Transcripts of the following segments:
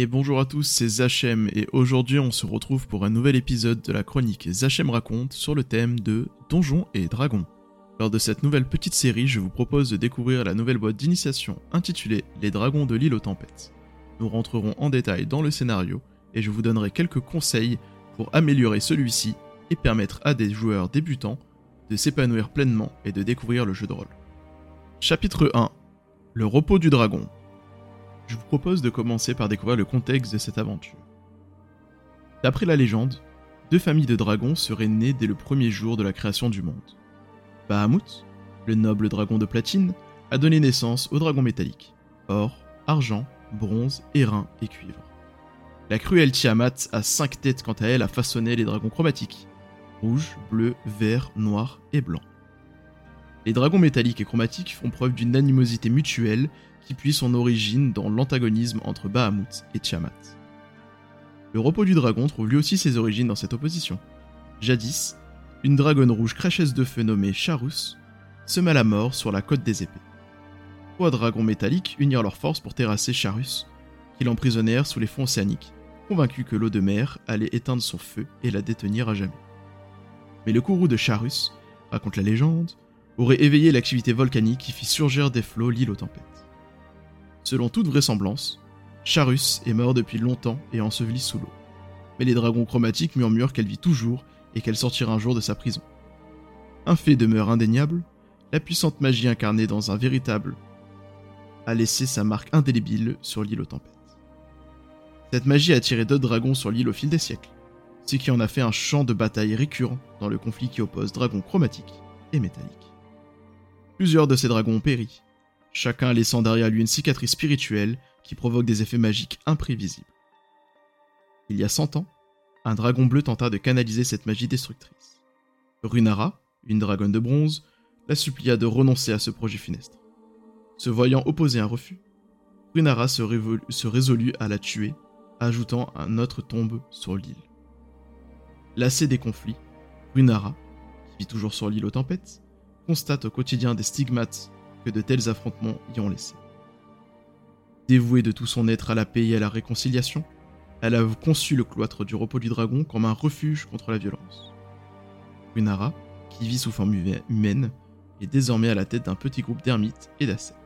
Et bonjour à tous, c'est Zachem et aujourd'hui on se retrouve pour un nouvel épisode de la chronique Zachem raconte sur le thème de Donjons et Dragons. Lors de cette nouvelle petite série, je vous propose de découvrir la nouvelle boîte d'initiation intitulée Les Dragons de l'île aux tempêtes. Nous rentrerons en détail dans le scénario et je vous donnerai quelques conseils pour améliorer celui-ci et permettre à des joueurs débutants de s'épanouir pleinement et de découvrir le jeu de rôle. Chapitre 1 Le repos du dragon. Je vous propose de commencer par découvrir le contexte de cette aventure. D'après la légende, deux familles de dragons seraient nées dès le premier jour de la création du monde. Bahamut, le noble dragon de platine, a donné naissance aux dragons métalliques or, argent, bronze, airain et cuivre. La cruelle Tiamat a cinq têtes quant à elle a façonné les dragons chromatiques rouge, bleu, vert, noir et blanc. Les dragons métalliques et chromatiques font preuve d'une animosité mutuelle qui son origine dans l'antagonisme entre Bahamut et Tiamat. Le repos du dragon trouve lui aussi ses origines dans cette opposition. Jadis, une dragonne rouge crachesse de feu nommée Charus sema la mort sur la côte des épées. Trois dragons métalliques unirent leurs forces pour terrasser Charus, qui l'emprisonnèrent sous les fonds océaniques, convaincus que l'eau de mer allait éteindre son feu et la détenir à jamais. Mais le courroux de Charus, raconte la légende, aurait éveillé l'activité volcanique qui fit surgir des flots l'île aux tempêtes. Selon toute vraisemblance, Charus est mort depuis longtemps et enseveli sous l'eau. Mais les dragons chromatiques murmurent qu'elle vit toujours et qu'elle sortira un jour de sa prison. Un fait demeure indéniable, la puissante magie incarnée dans un véritable a laissé sa marque indélébile sur l'île aux tempêtes. Cette magie a attiré d'autres dragons sur l'île au fil des siècles, ce qui en a fait un champ de bataille récurrent dans le conflit qui oppose dragons chromatiques et métalliques. Plusieurs de ces dragons ont péri, chacun laissant derrière lui une cicatrice spirituelle qui provoque des effets magiques imprévisibles. Il y a cent ans, un dragon bleu tenta de canaliser cette magie destructrice. Runara, une dragonne de bronze, la supplia de renoncer à ce projet funeste. Se voyant opposer un refus, Runara se, se résolut à la tuer, ajoutant un autre tombe sur l'île. Lassé des conflits, Runara, qui vit toujours sur l'île aux tempêtes, constate au quotidien des stigmates de tels affrontements y ont laissé. Dévouée de tout son être à la paix et à la réconciliation, elle a conçu le cloître du repos du dragon comme un refuge contre la violence. Runara, qui vit sous forme humaine, est désormais à la tête d'un petit groupe d'ermites et d'ascètes.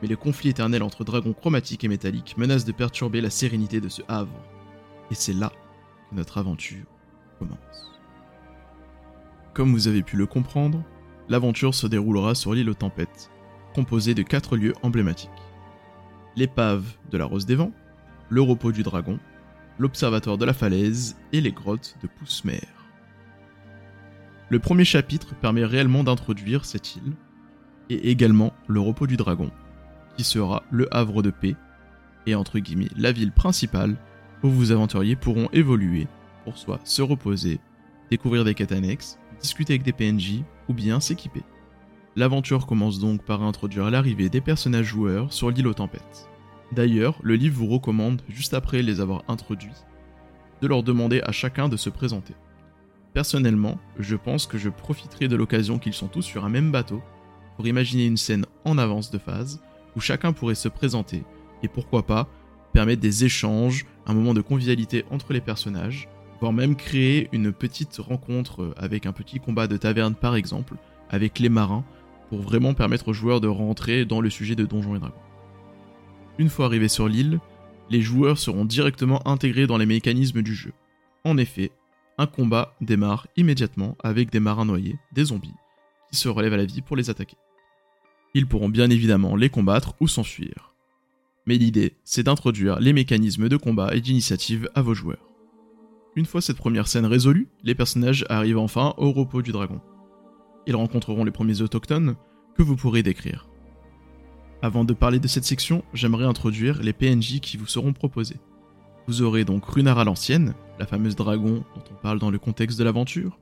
Mais le conflit éternel entre dragons chromatiques et métalliques menace de perturber la sérénité de ce havre. Et c'est là que notre aventure commence. Comme vous avez pu le comprendre, l'aventure se déroulera sur l'île aux tempêtes, composée de quatre lieux emblématiques. L'épave de la Rose des Vents, le repos du dragon, l'observatoire de la falaise et les grottes de Poussemer. Le premier chapitre permet réellement d'introduire cette île, et également le repos du dragon, qui sera le havre de paix, et entre guillemets la ville principale où vos aventuriers pourront évoluer pour soit se reposer, découvrir des quêtes discuter avec des PNJ ou bien s'équiper. L'aventure commence donc par introduire l'arrivée des personnages joueurs sur l'île aux tempêtes. D'ailleurs, le livre vous recommande, juste après les avoir introduits, de leur demander à chacun de se présenter. Personnellement, je pense que je profiterai de l'occasion qu'ils sont tous sur un même bateau pour imaginer une scène en avance de phase où chacun pourrait se présenter et pourquoi pas permettre des échanges, un moment de convivialité entre les personnages, voire même créer une petite rencontre avec un petit combat de taverne par exemple, avec les marins, pour vraiment permettre aux joueurs de rentrer dans le sujet de Donjons et Dragons. Une fois arrivés sur l'île, les joueurs seront directement intégrés dans les mécanismes du jeu. En effet, un combat démarre immédiatement avec des marins noyés, des zombies, qui se relèvent à la vie pour les attaquer. Ils pourront bien évidemment les combattre ou s'enfuir. Mais l'idée, c'est d'introduire les mécanismes de combat et d'initiative à vos joueurs. Une fois cette première scène résolue, les personnages arrivent enfin au repos du dragon. Ils rencontreront les premiers autochtones que vous pourrez décrire. Avant de parler de cette section, j'aimerais introduire les PNJ qui vous seront proposés. Vous aurez donc Runara l'ancienne, la fameuse dragon dont on parle dans le contexte de l'aventure,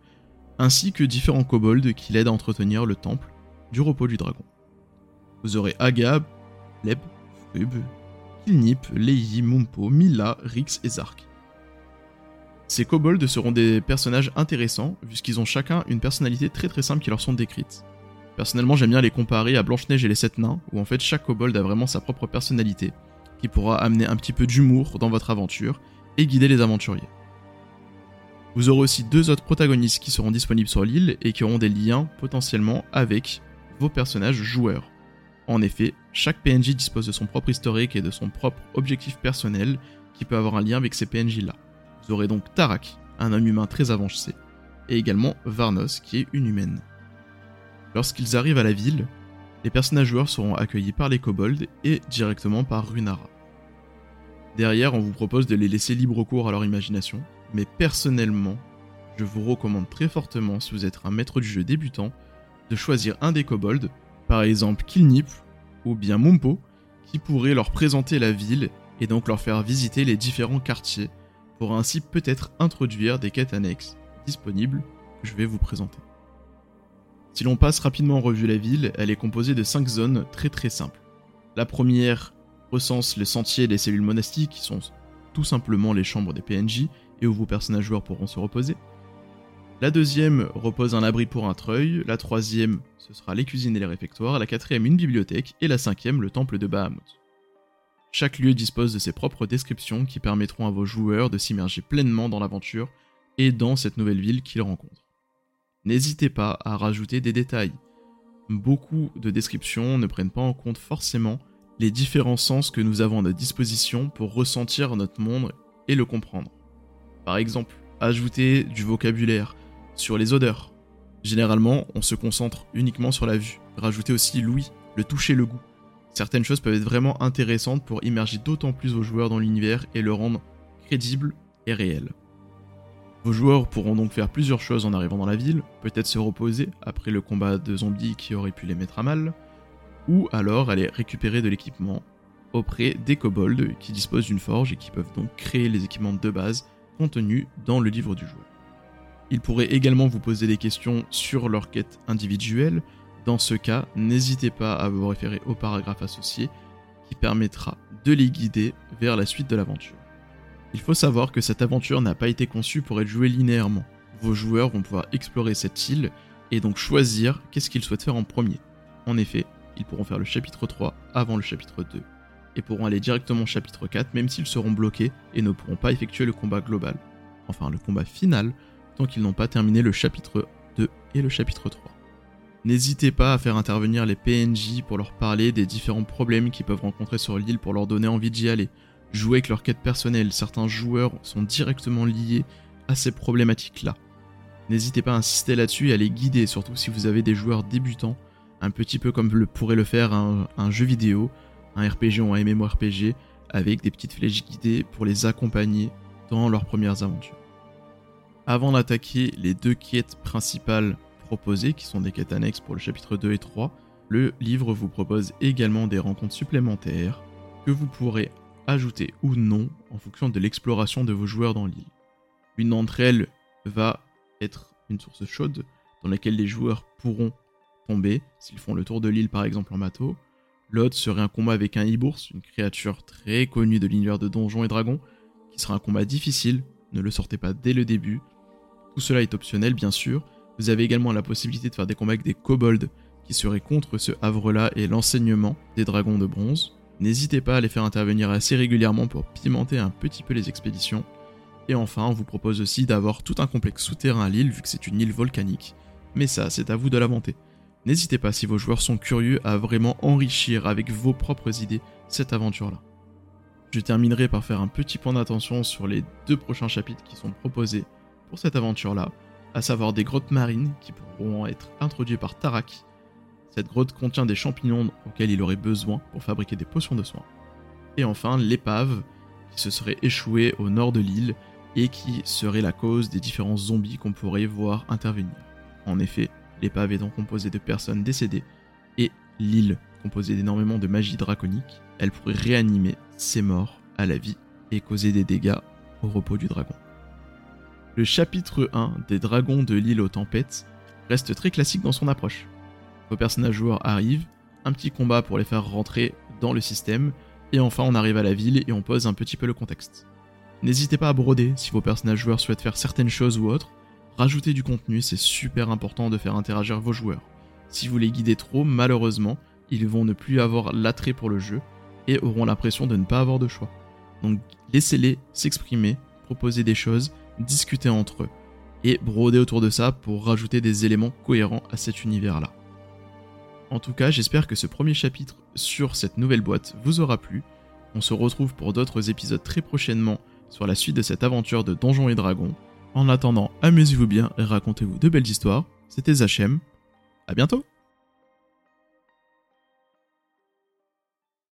ainsi que différents kobolds qui l'aident à entretenir le temple du repos du dragon. Vous aurez Aga, Leb, Frub, Kilnip, Lei, Mumpo, Mila, Rix et Zark. Ces kobolds seront des personnages intéressants, puisqu'ils ont chacun une personnalité très très simple qui leur sont décrites. Personnellement, j'aime bien les comparer à Blanche-Neige et les Sept Nains, où en fait chaque kobold a vraiment sa propre personnalité, qui pourra amener un petit peu d'humour dans votre aventure et guider les aventuriers. Vous aurez aussi deux autres protagonistes qui seront disponibles sur l'île et qui auront des liens potentiellement avec vos personnages joueurs. En effet, chaque PNJ dispose de son propre historique et de son propre objectif personnel qui peut avoir un lien avec ces PNJ là. Vous aurez donc Tarak, un homme humain très avancé, et également Varnos qui est une humaine. Lorsqu'ils arrivent à la ville, les personnages joueurs seront accueillis par les kobolds et directement par Runara. Derrière, on vous propose de les laisser libre cours à leur imagination, mais personnellement, je vous recommande très fortement, si vous êtes un maître du jeu débutant, de choisir un des kobolds, par exemple Kilnip ou bien Mumpo, qui pourrait leur présenter la ville et donc leur faire visiter les différents quartiers, pour ainsi peut-être introduire des quêtes annexes disponibles que je vais vous présenter. Si l'on passe rapidement en revue la ville, elle est composée de 5 zones très très simples. La première recense les sentiers et les cellules monastiques qui sont tout simplement les chambres des PNJ et où vos personnages joueurs pourront se reposer. La deuxième repose un abri pour un treuil, la troisième ce sera les cuisines et les réfectoires, la quatrième une bibliothèque et la cinquième le temple de Bahamut. Chaque lieu dispose de ses propres descriptions qui permettront à vos joueurs de s'immerger pleinement dans l'aventure et dans cette nouvelle ville qu'ils rencontrent. N'hésitez pas à rajouter des détails. Beaucoup de descriptions ne prennent pas en compte forcément les différents sens que nous avons à notre disposition pour ressentir notre monde et le comprendre. Par exemple, ajouter du vocabulaire sur les odeurs. Généralement, on se concentre uniquement sur la vue. Rajouter aussi l'ouïe, le toucher, le goût. Certaines choses peuvent être vraiment intéressantes pour immerger d'autant plus vos joueurs dans l'univers et le rendre crédible et réel. Vos joueurs pourront donc faire plusieurs choses en arrivant dans la ville, peut-être se reposer après le combat de zombies qui aurait pu les mettre à mal, ou alors aller récupérer de l'équipement auprès des kobolds qui disposent d'une forge et qui peuvent donc créer les équipements de base contenus dans le livre du joueur. Ils pourraient également vous poser des questions sur leur quête individuelle. Dans ce cas, n'hésitez pas à vous référer au paragraphe associé qui permettra de les guider vers la suite de l'aventure. Il faut savoir que cette aventure n'a pas été conçue pour être jouée linéairement. Vos joueurs vont pouvoir explorer cette île et donc choisir qu'est-ce qu'ils souhaitent faire en premier. En effet, ils pourront faire le chapitre 3 avant le chapitre 2 et pourront aller directement au chapitre 4 même s'ils seront bloqués et ne pourront pas effectuer le combat global, enfin le combat final, tant qu'ils n'ont pas terminé le chapitre 2 et le chapitre 3. N'hésitez pas à faire intervenir les PNJ pour leur parler des différents problèmes qu'ils peuvent rencontrer sur l'île pour leur donner envie d'y aller. Jouer avec leur quête personnelle, certains joueurs sont directement liés à ces problématiques-là. N'hésitez pas à insister là-dessus et à les guider, surtout si vous avez des joueurs débutants, un petit peu comme le pourrait le faire un, un jeu vidéo, un RPG ou un MMORPG, avec des petites flèches guidées pour les accompagner dans leurs premières aventures. Avant d'attaquer les deux quêtes principales qui sont des quêtes annexes pour le chapitre 2 et 3, le livre vous propose également des rencontres supplémentaires que vous pourrez ajouter ou non en fonction de l'exploration de vos joueurs dans l'île. Une d'entre elles va être une source chaude dans laquelle les joueurs pourront tomber s'ils font le tour de l'île par exemple en bateau. L'autre serait un combat avec un Ibours, une créature très connue de l'univers de Donjons et Dragons, qui sera un combat difficile, ne le sortez pas dès le début. Tout cela est optionnel bien sûr. Vous avez également la possibilité de faire des combats avec des kobolds qui seraient contre ce havre-là et l'enseignement des dragons de bronze. N'hésitez pas à les faire intervenir assez régulièrement pour pimenter un petit peu les expéditions. Et enfin, on vous propose aussi d'avoir tout un complexe souterrain à l'île vu que c'est une île volcanique. Mais ça, c'est à vous de l'inventer. N'hésitez pas si vos joueurs sont curieux à vraiment enrichir avec vos propres idées cette aventure-là. Je terminerai par faire un petit point d'attention sur les deux prochains chapitres qui sont proposés pour cette aventure-là, à savoir des grottes marines qui pourront être introduites par Tarak. Cette grotte contient des champignons auxquels il aurait besoin pour fabriquer des potions de soins. Et enfin, l'épave qui se serait échouée au nord de l'île et qui serait la cause des différents zombies qu'on pourrait voir intervenir. En effet, L'épave étant composée de personnes décédées, et l'île composée d'énormément de magie draconique, elle pourrait réanimer ces morts à la vie et causer des dégâts au repos du dragon. Le chapitre 1 des dragons de l'île aux tempêtes reste très classique dans son approche. Vos personnages joueurs arrivent, un petit combat pour les faire rentrer dans le système, et enfin on arrive à la ville et on pose un petit peu le contexte. N'hésitez pas à broder si vos personnages joueurs souhaitent faire certaines choses ou autres, Rajouter du contenu, c'est super important de faire interagir vos joueurs. Si vous les guidez trop, malheureusement, ils vont ne plus avoir l'attrait pour le jeu, et auront l'impression de ne pas avoir de choix. Donc laissez-les s'exprimer, proposer des choses, discuter entre eux et broder autour de ça pour rajouter des éléments cohérents à cet univers-là. En tout cas, j'espère que ce premier chapitre sur cette nouvelle boîte vous aura plu. On se retrouve pour d'autres épisodes très prochainement sur la suite de cette aventure de Donjons et Dragons. En attendant, amusez-vous bien et racontez-vous de belles histoires. C'était Zachem. À bientôt